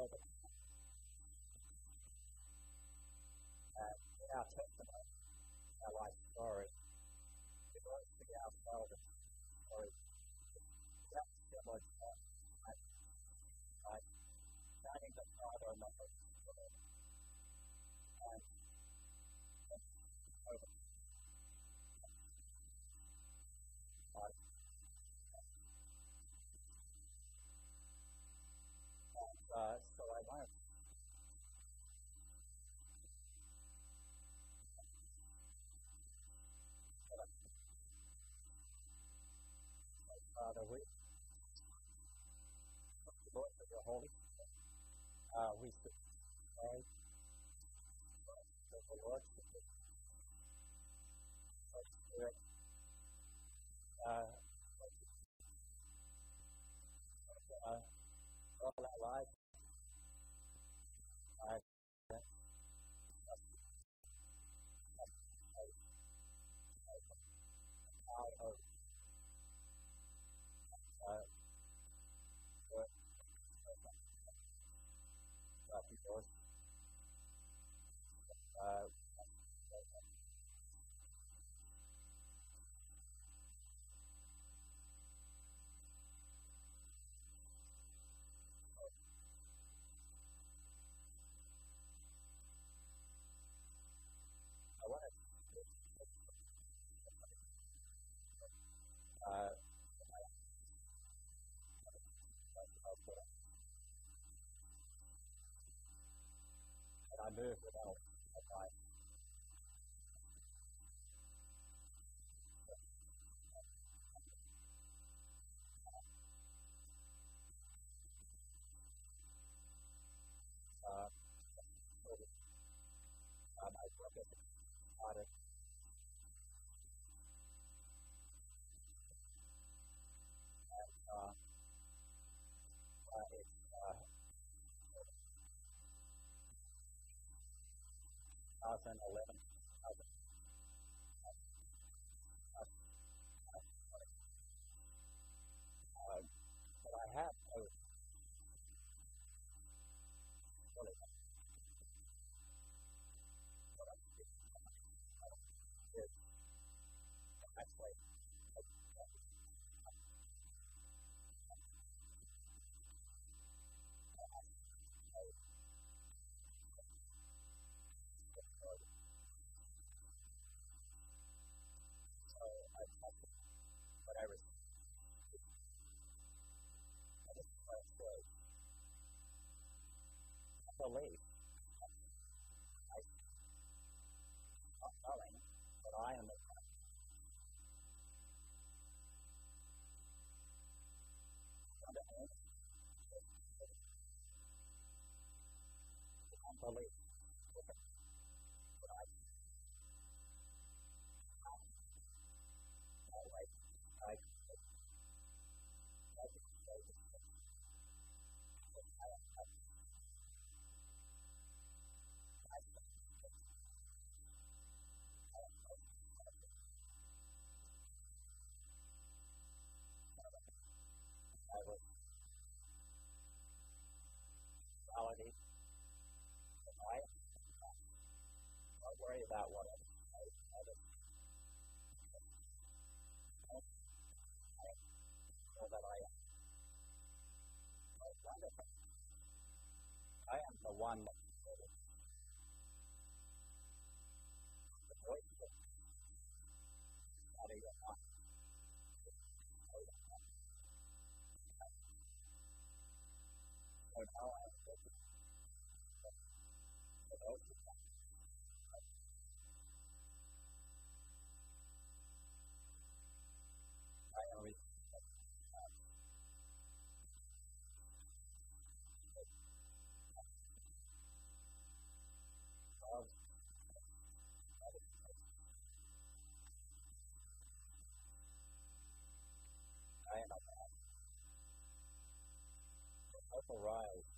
over And in our testimony, our life story, we always see ourselves as sorry. That's so much so I learned. Father, we thank you, Lord, for your Holy Spirit. Uh, we should pray that the Lord should be Holy Spirit. Uh, live without 2011 believe. Not knowing that I am the Unbelief. one that you know is. The voice of out of your mind. So now I arise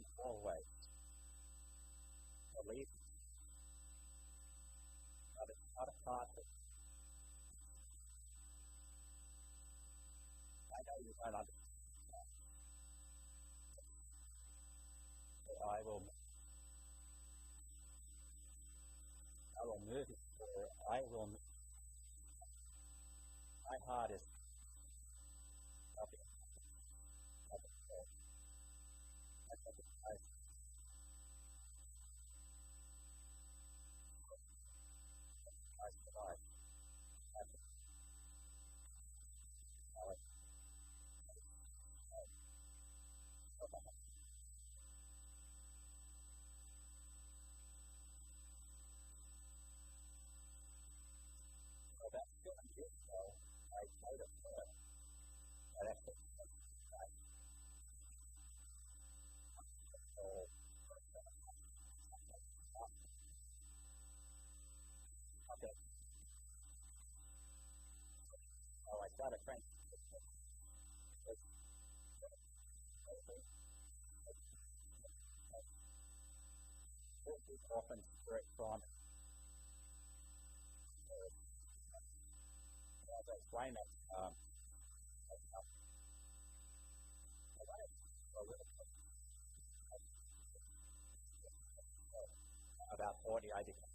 and always believe but it's not a process. I know you might understand that I will I will move it for I will my heart is friend. often straight from explain it, um, about 40 I became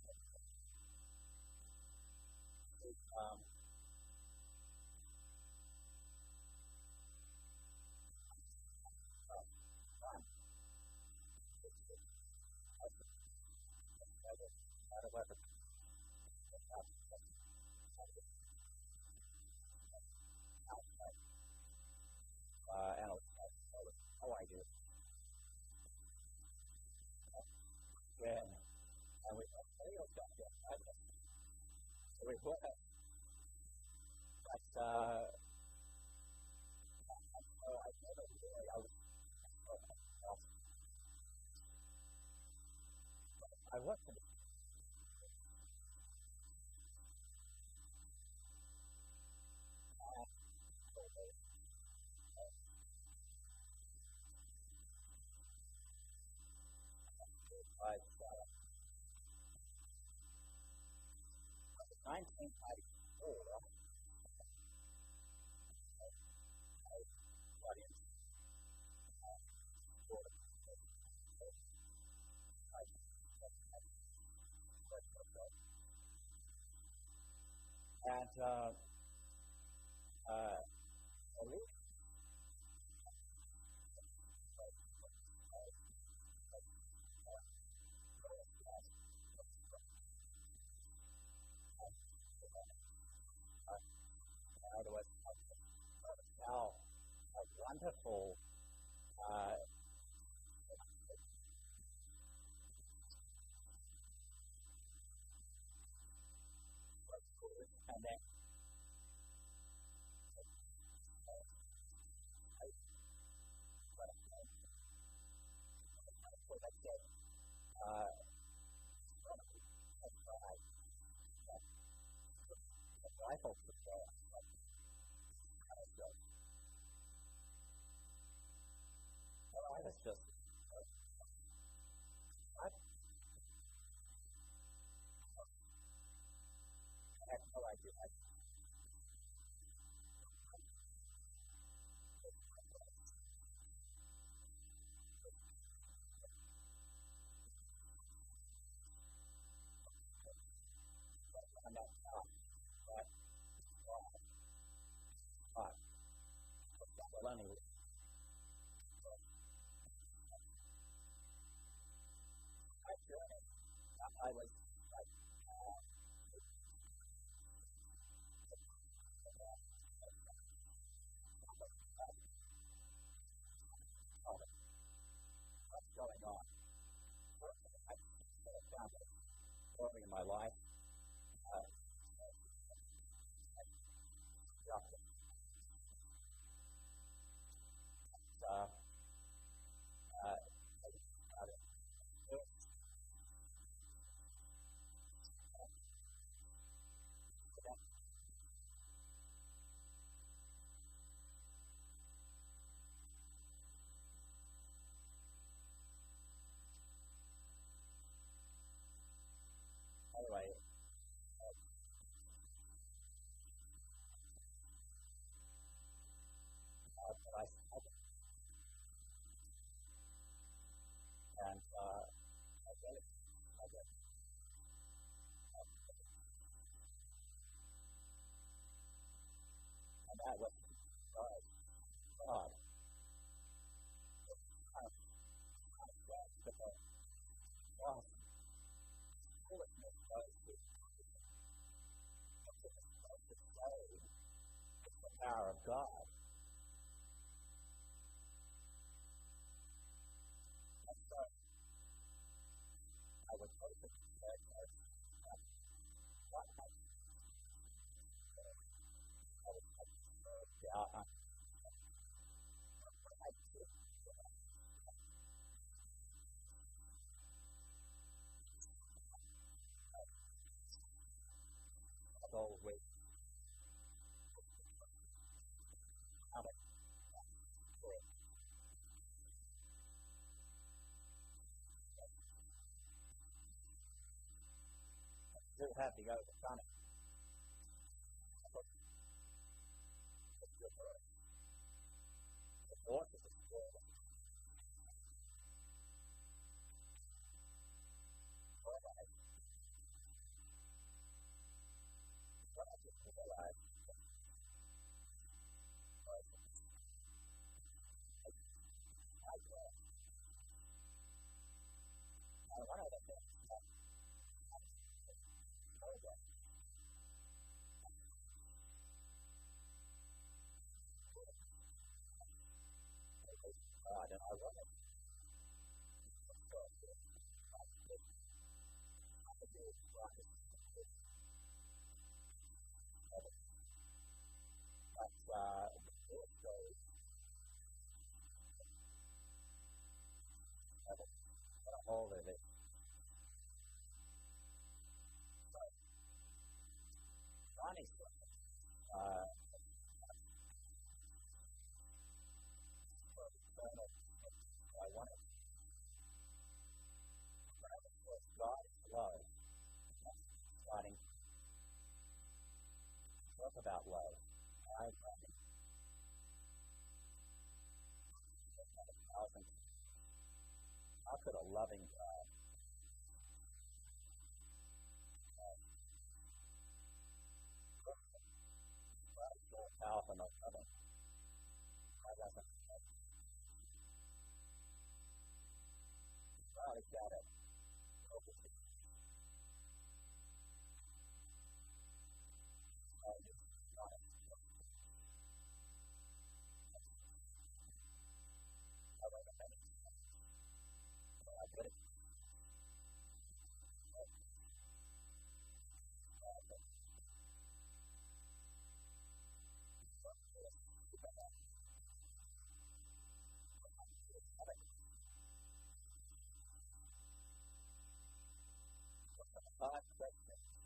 we. But uh, so I never really I was I wasn't 1994, and uh, uh, wonderful uh, and then uh, rifle I anyway, I was uh, going on? I found it growing in my life. That was God. God. The power of God. Have the overcome God, and I wanted but about love. I how could a loving God Alpha and Omega. God has got it. Five questions. God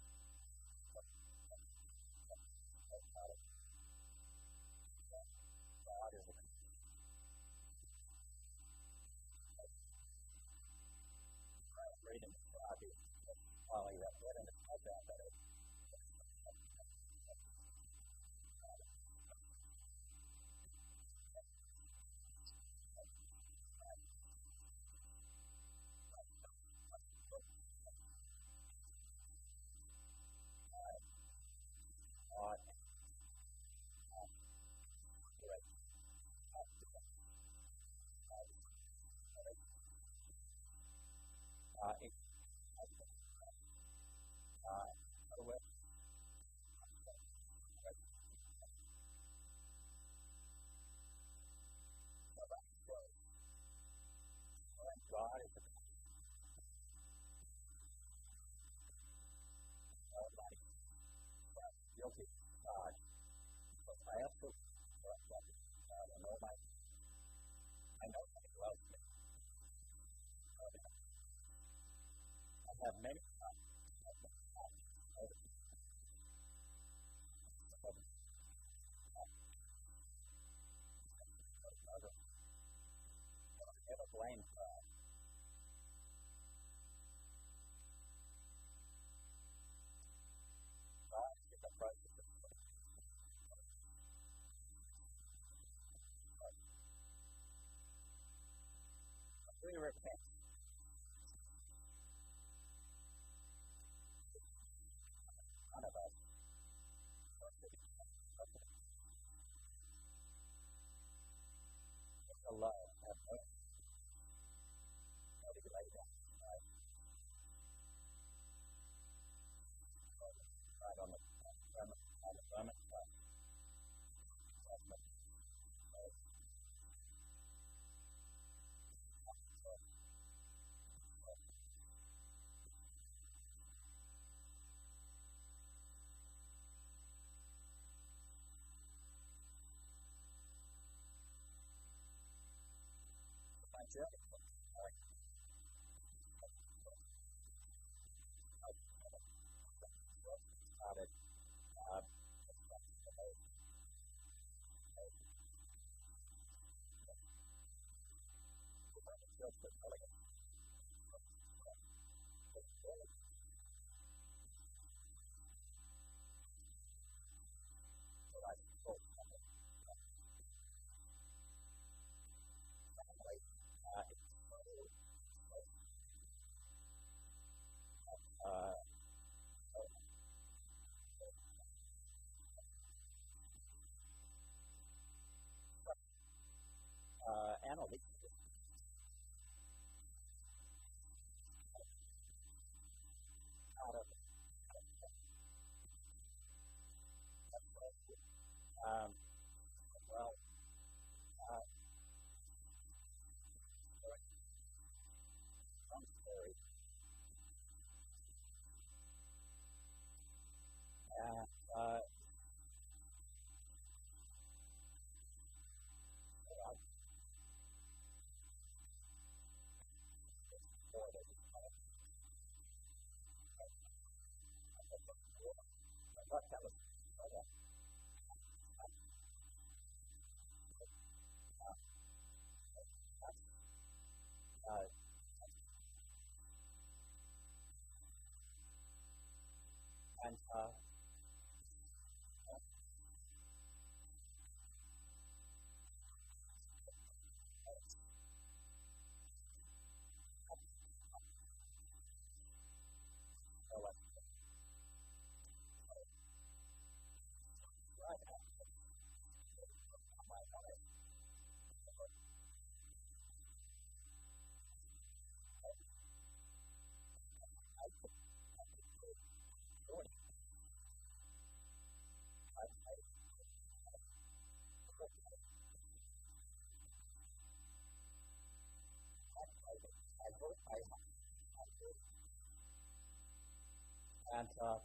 God and Almighty. I know that He loves me. I have many times never blame. God we repent. None check. and uh, I, I. And uh,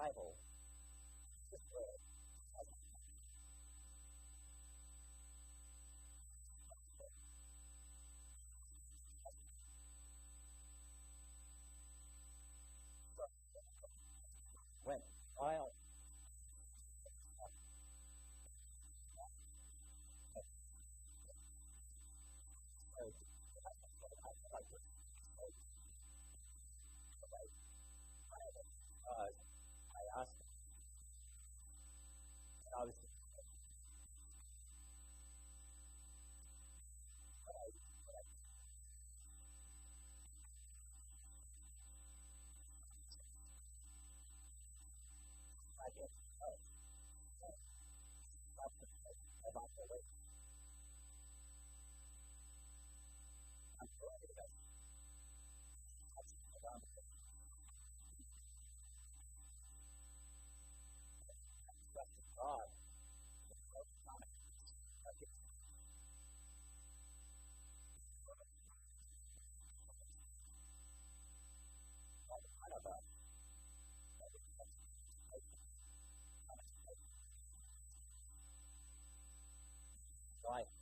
Bible trial life.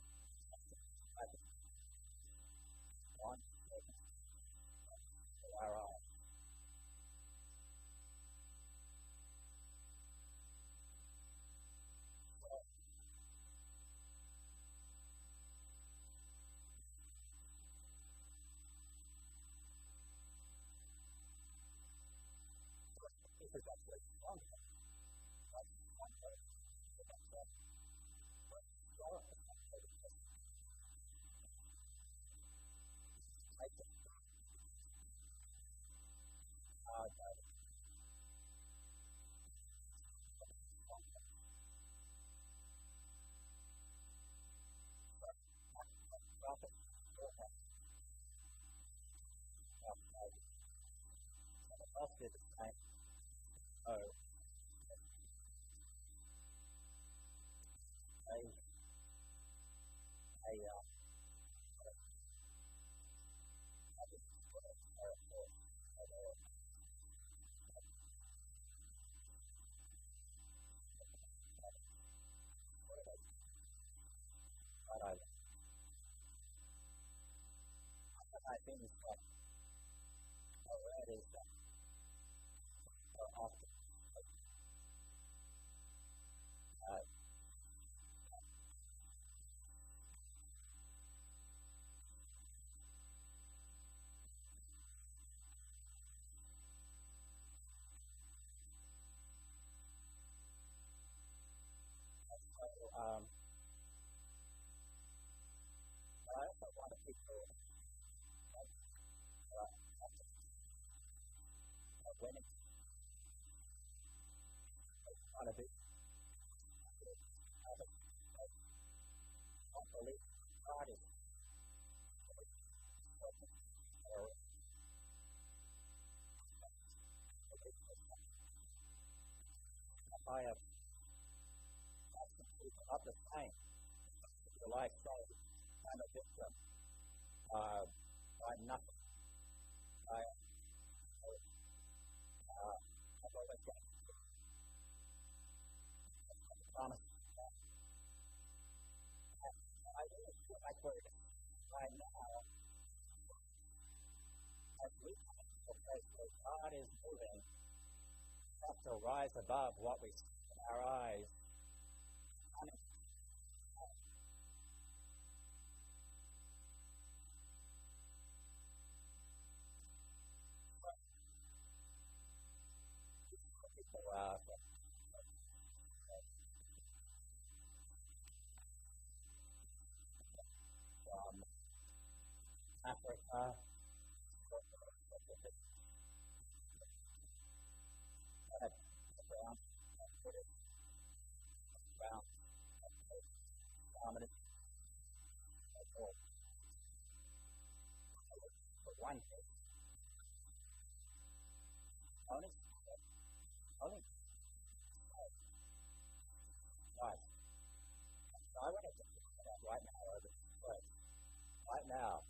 did the same. So, they, they, uh, I think it's like want to be I believe God is I have of the same. Your life story. I'm a victim. Uh, I'm nothing. I, I've always got promise. I really feel like we're right now, as we come to the place where God is moving, we have to rise above what we see in our eyes. Uh, from Africa, around dominant for one case. Only only right. So I want to just right now over right. Right now.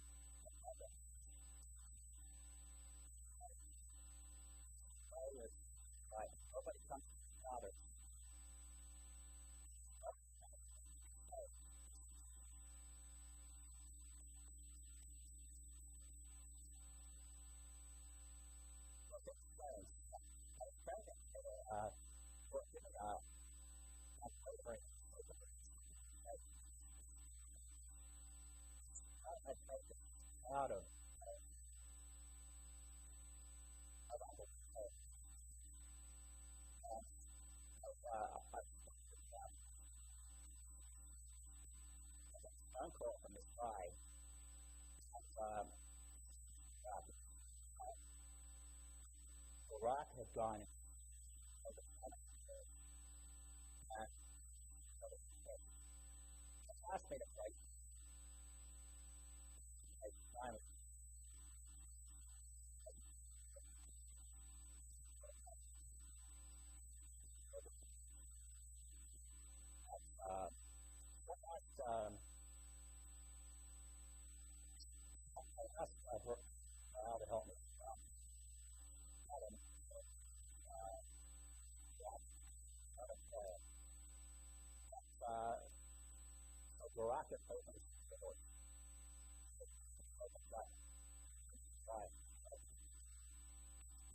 Out of of uh, of call from this guy. Um, uh, Iraq had gone asked me to um, I asked uh, to help me. Um, uh, Barack opens the door.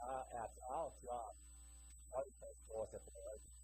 Uh, at our job, the force the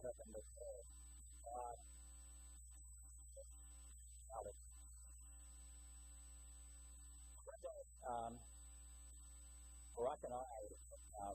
other than the God, God um, Barack and I uh,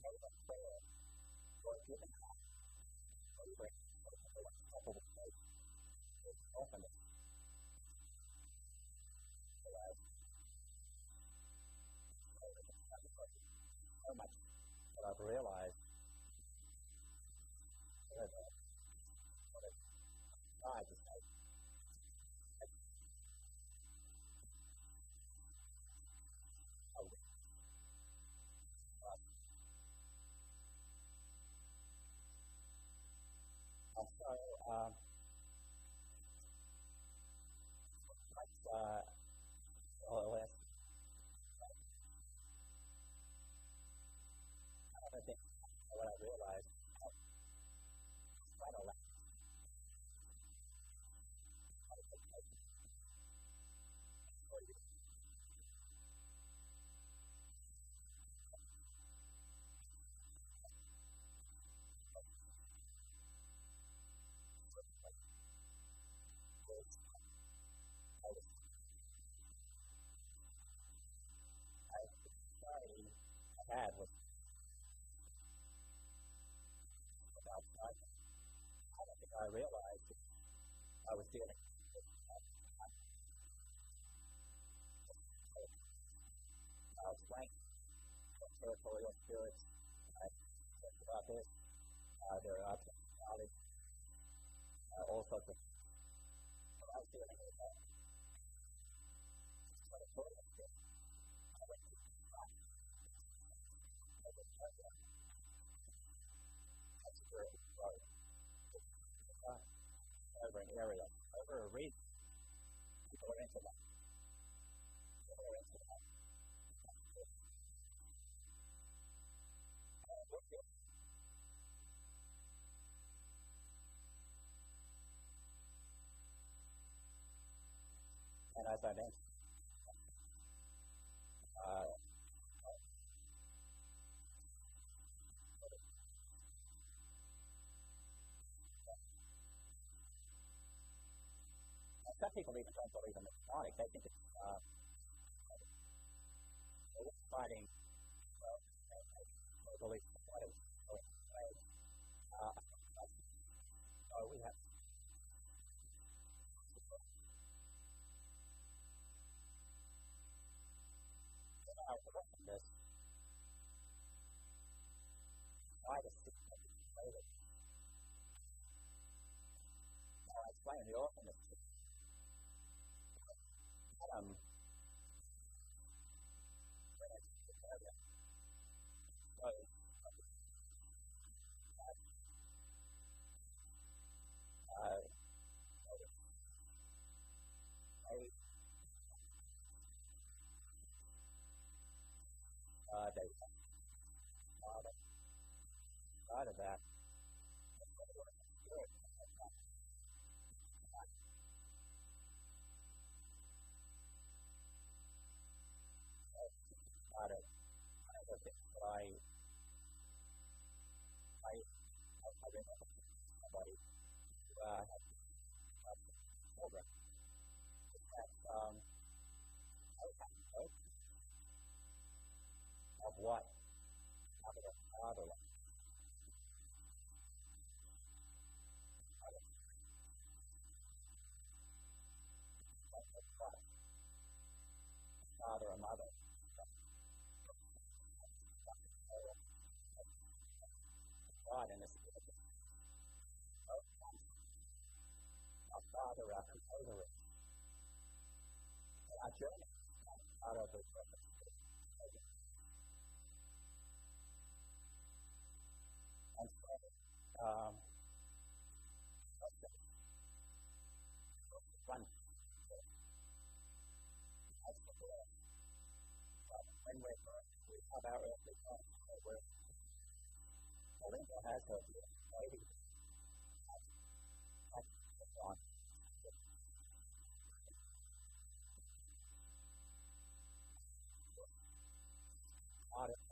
I pray that. Prayer for giving up over over a couple of days is often so much? That I've realized I with uh, strength, territorial. I this. Uh, there are downs, uh, all sorts of. I was dealing with that. Territorial spirits. I went to that's where it was. Over an area, over a region. People are into that. People are into that. Uh, and as I mentioned, even don't believe in the demonic. They think it's uh, fighting well, belief what it was uh, so we have this why the stick later. I'll explain the orphan uh, out of that, about it. The things that I, I, I remember somebody. Who uh, had children that um, I to hope of what God. Our Father, our Creator, our journey out of and so um, that's when we're we have our earthly home, we're Melinda has her lady. That's on. Not uh,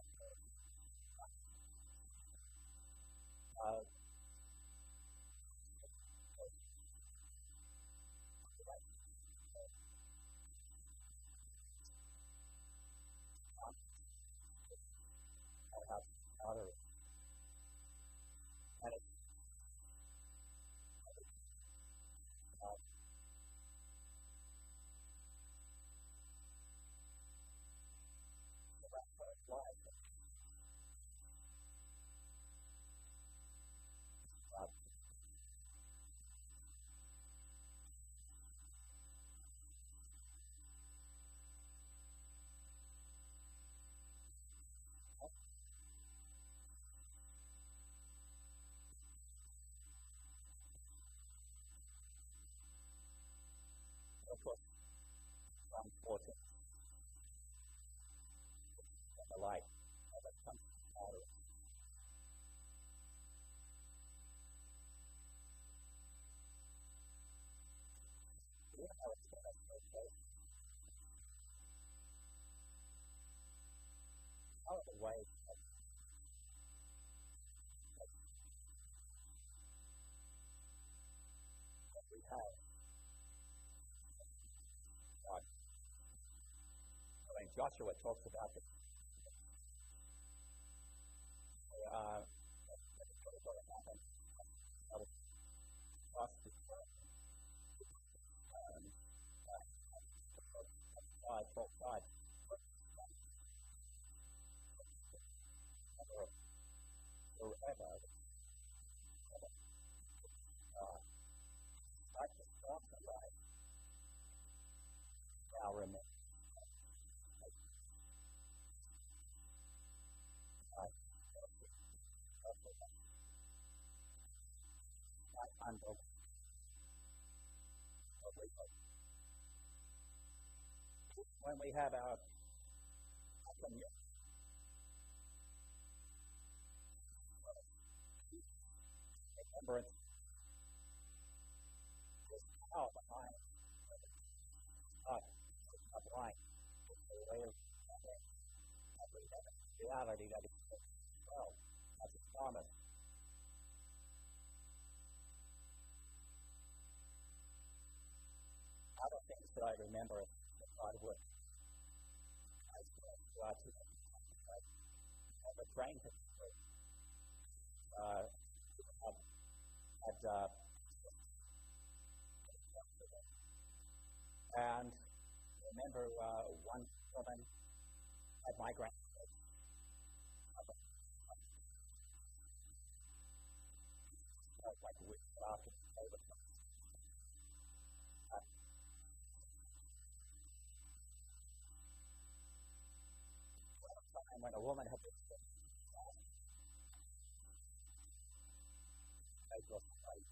The ways of that we have God. When Joshua talks about the uh, um, God, of life, now. Unbelievable. When we have our communion, remembrance is power behind God, of life, the way of reality that is well, as a promise. Other things that I remember that God would I go out to them on the train to uh, had, had uh, and remember uh, one woman at my like time when a woman had. They were afraid.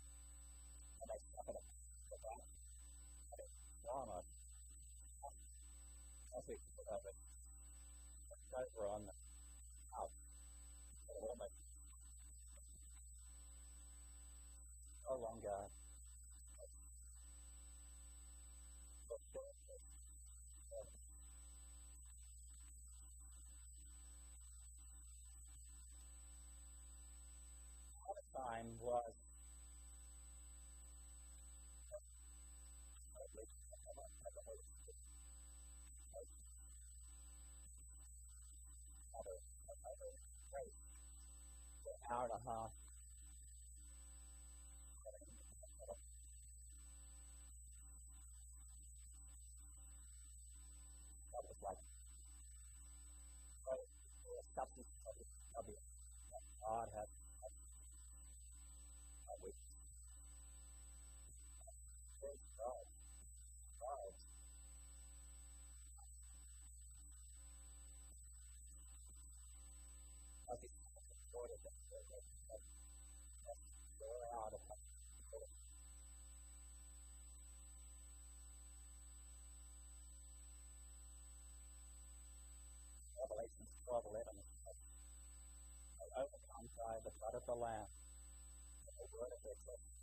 And they suffered the back. And it trauma. As we put of it, over on the house. The oh, woman oh, no longer time was hour and a half. That was like substance of God has by the blood of the Lamb and the word of their testimony.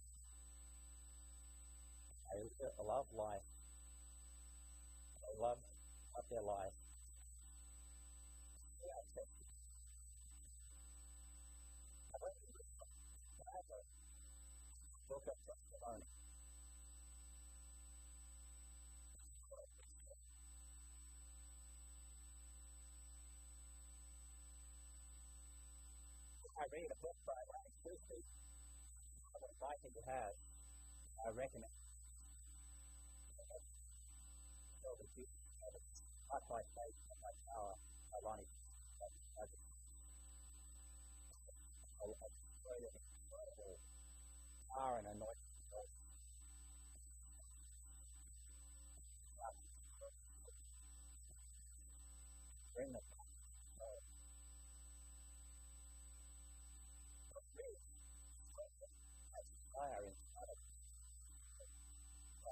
They love life. They love, love their life. We are tested. I want you to have a book of testimony. I read a book by Ryan Tuesday, I him to have. I recommend. So the it, not by faith, but by power, ironic. A story of incredible power and anointing.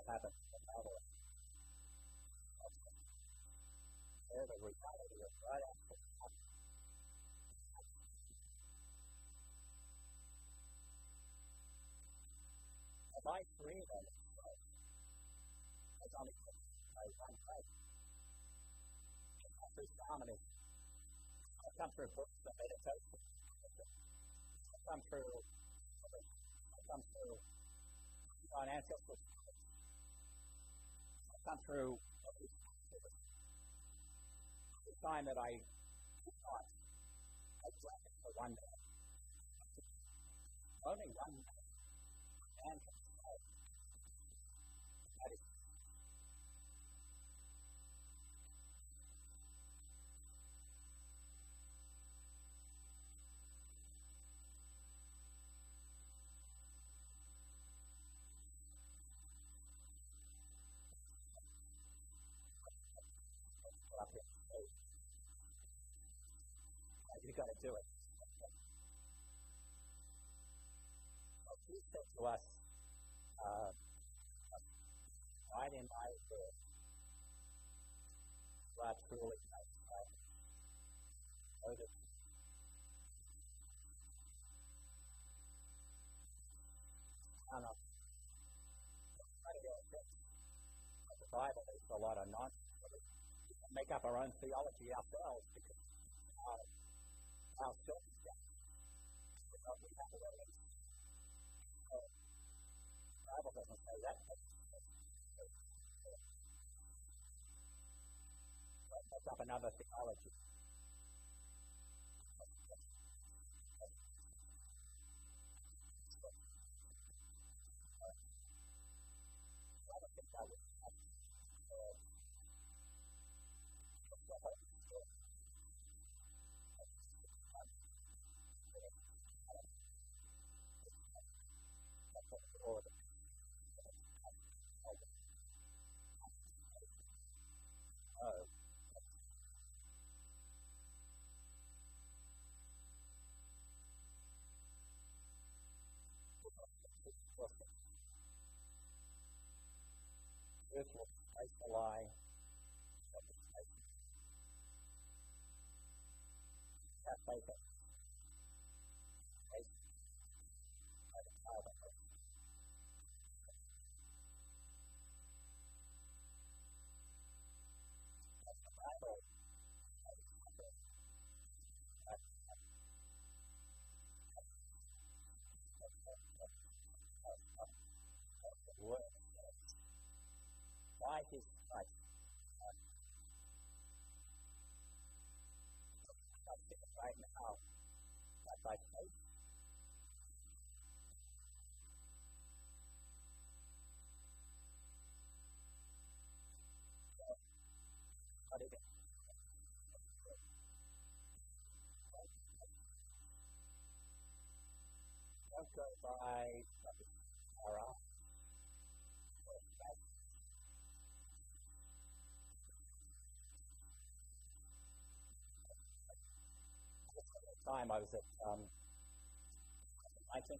What happened to Babylon. There's a reality of right after If I free them, it's only by one way. It's not through shamanism. It's come through books of meditation. It's come through I come through on ancestral come through the time that I thought I it for one day. Only one man do it. He said to us, uh, right word, God truly knows that. I. The Bible a lot of nonsense make up our own theology ourselves because our, our circumstances because we have to release. So, the Bible doesn't say that. Make up another theology. This will face the lie have faith in faith by his stripes right now that by faith. Is it? Don't go by Sarah. time I was at, um, I think,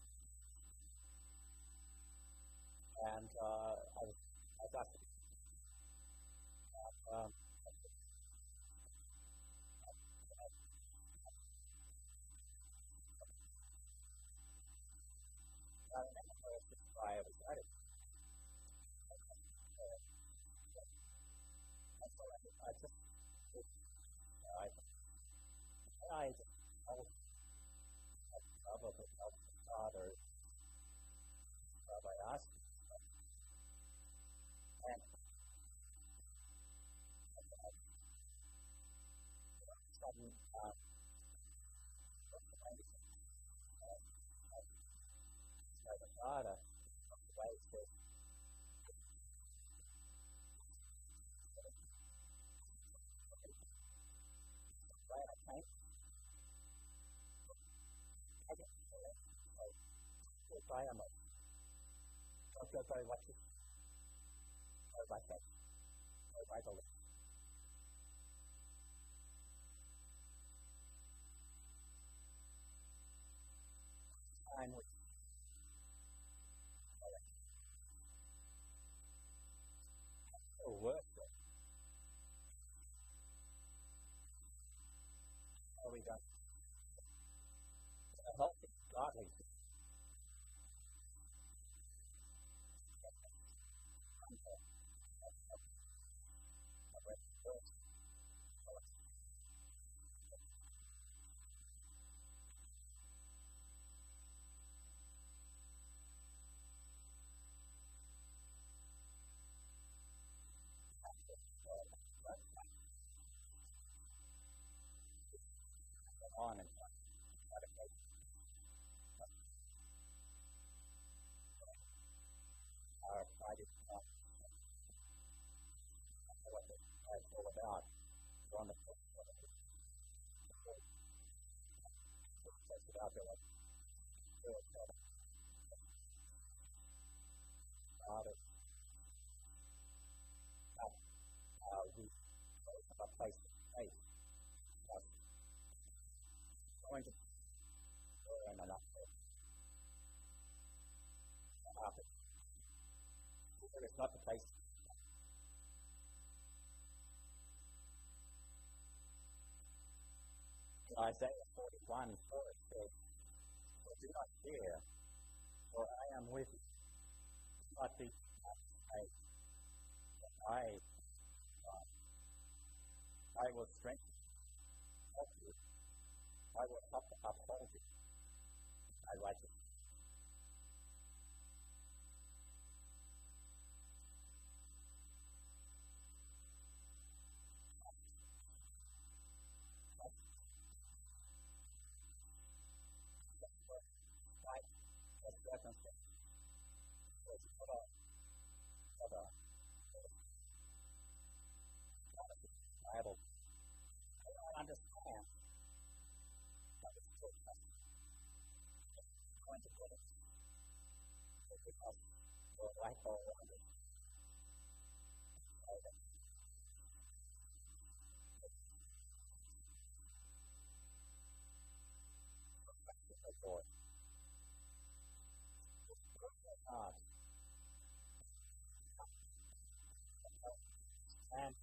and uh, I was, I got to, um, I was at. I I, I just the father by asking. And sudden uh, so the father the way it says way I came I didn't feel it so good by a don't go by you go by faith go by belief time with it. How we got on and on. Our fight is not what it's all about. It's on the it's about the Father, uh, we have a place of faith going to and an upward. Happen. It's not the place. Isaiah 41 4 says, Do not fear, for I am with you. Do not be dismayed. I, uh, I will strengthen I was not upholding. I write it. circumstances. The so that the Lord. God. And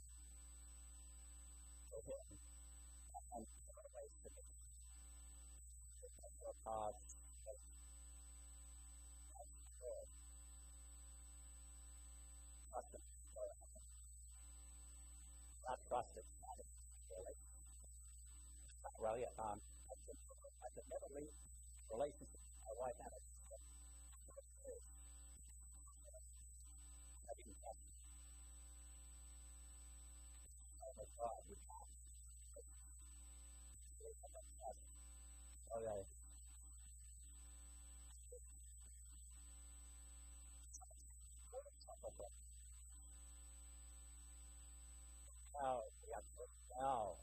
for him and ways to be God Not trust it. Not really. Um, I could, I could never leave relationship with my wife and I I didn't trust him. Oh my God, we can't. Okay. Okay. Now, we have to now.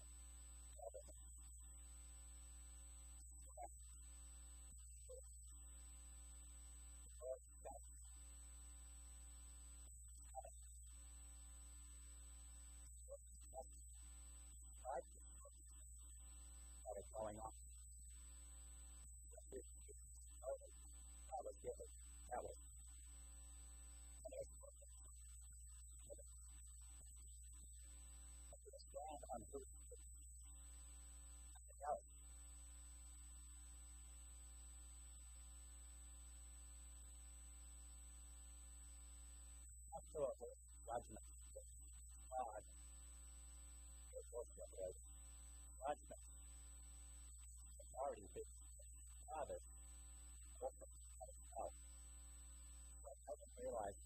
Going on. That was given. That was stand on whose nothing else. After all, judgment God it was separate judgment already been Father, also himself. So I didn't realize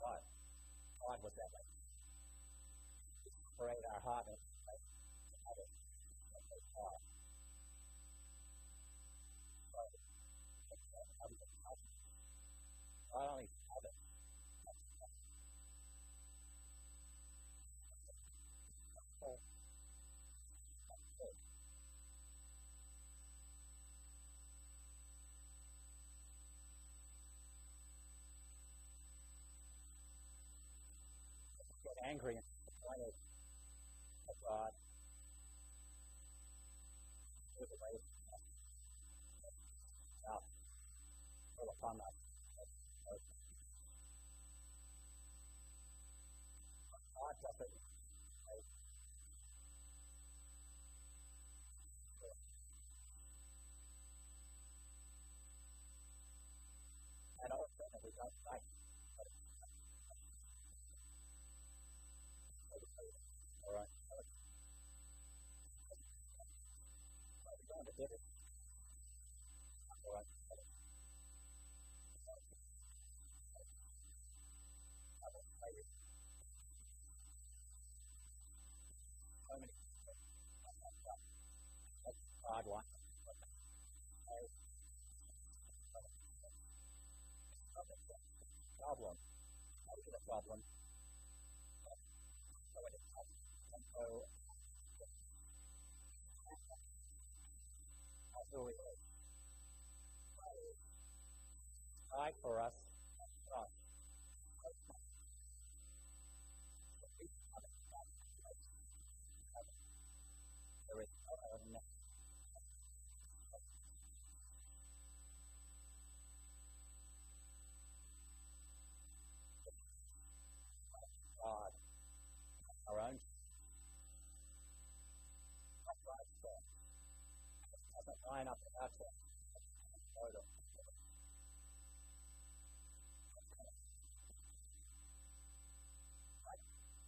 what God was that way. Separate our heart and have God. Not only have it, angry and disappointed at God move away now pull upon us. God wants problem. How is it a problem? So it is and that's who he is. Died for us on line up with our sin.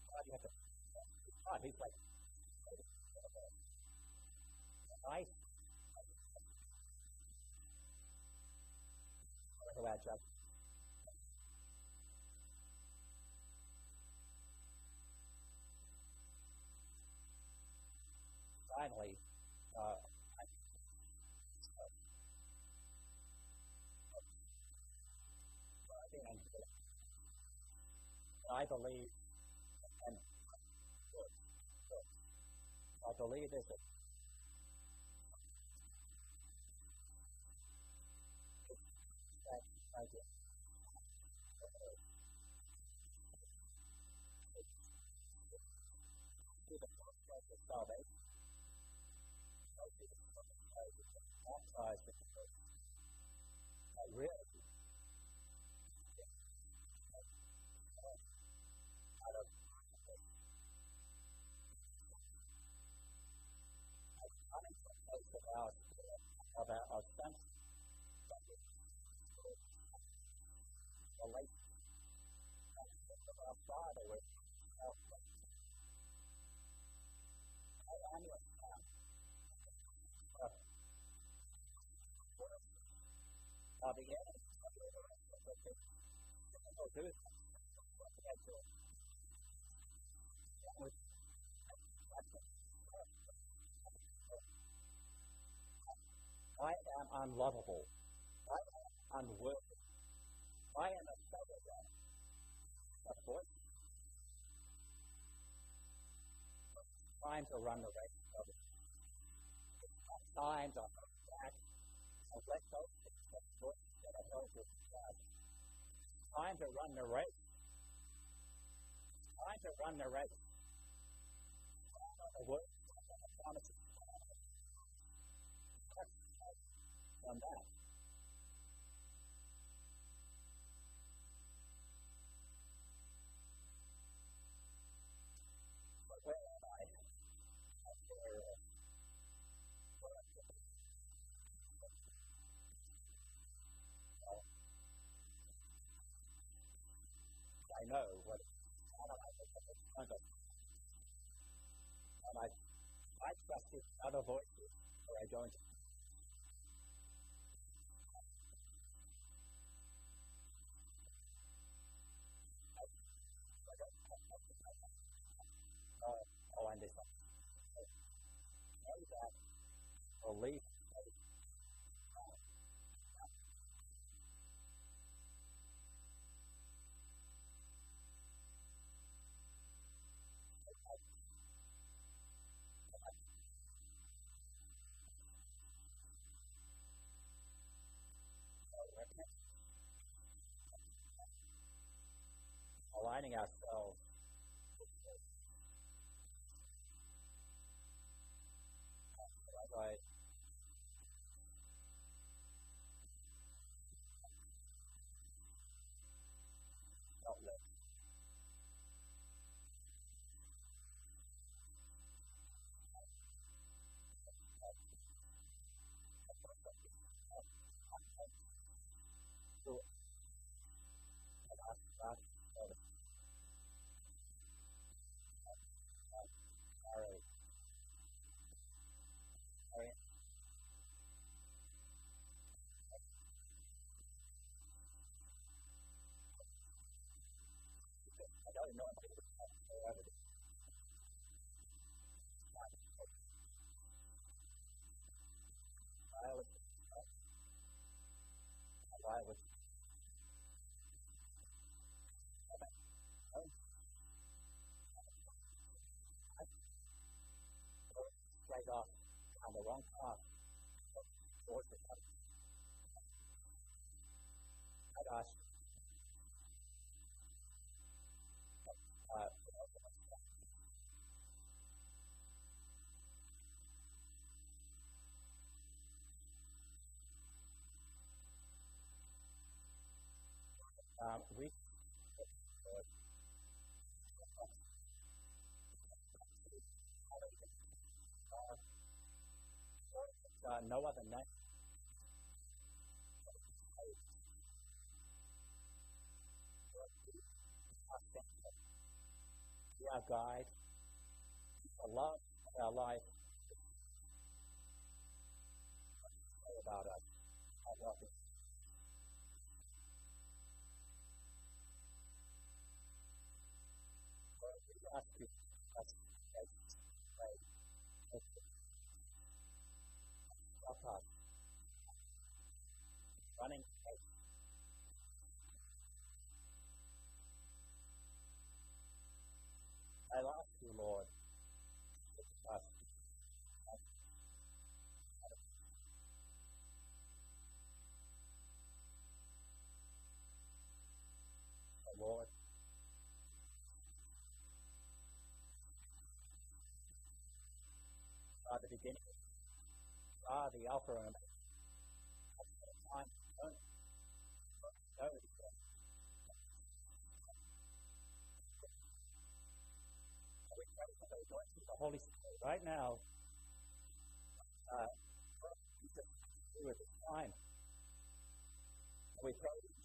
God, you he's like, nice. Ahead, Chuck. Finally, uh, I believe, and I believe this is Thank you. To the of salvation, baptized in the. I really out of coming to a place of our of our, sense that we relate of our Father with self I am your son. Now the enemy will do it. I am unlovable. I am unworthy. I am a failure. Of course. Time to run the race it. It's not time to hold back and let those things that work that are held with God. Time to run the race. Time to run the race. The word the promises on that. But where am I? Know what how I look at this front of And I, I trusted other voices where I don't aligning ourselves on the wrong path. Towards the I'd ask. Um, we uh, no other name. Our guide, the love our life, about us. I love it. ask you us stop us running I ask you, Lord, us Lord, the are the Alpha and Omega. Time, know we pray for the the Holy Spirit right now. Uh, Jesus, through at time. We pray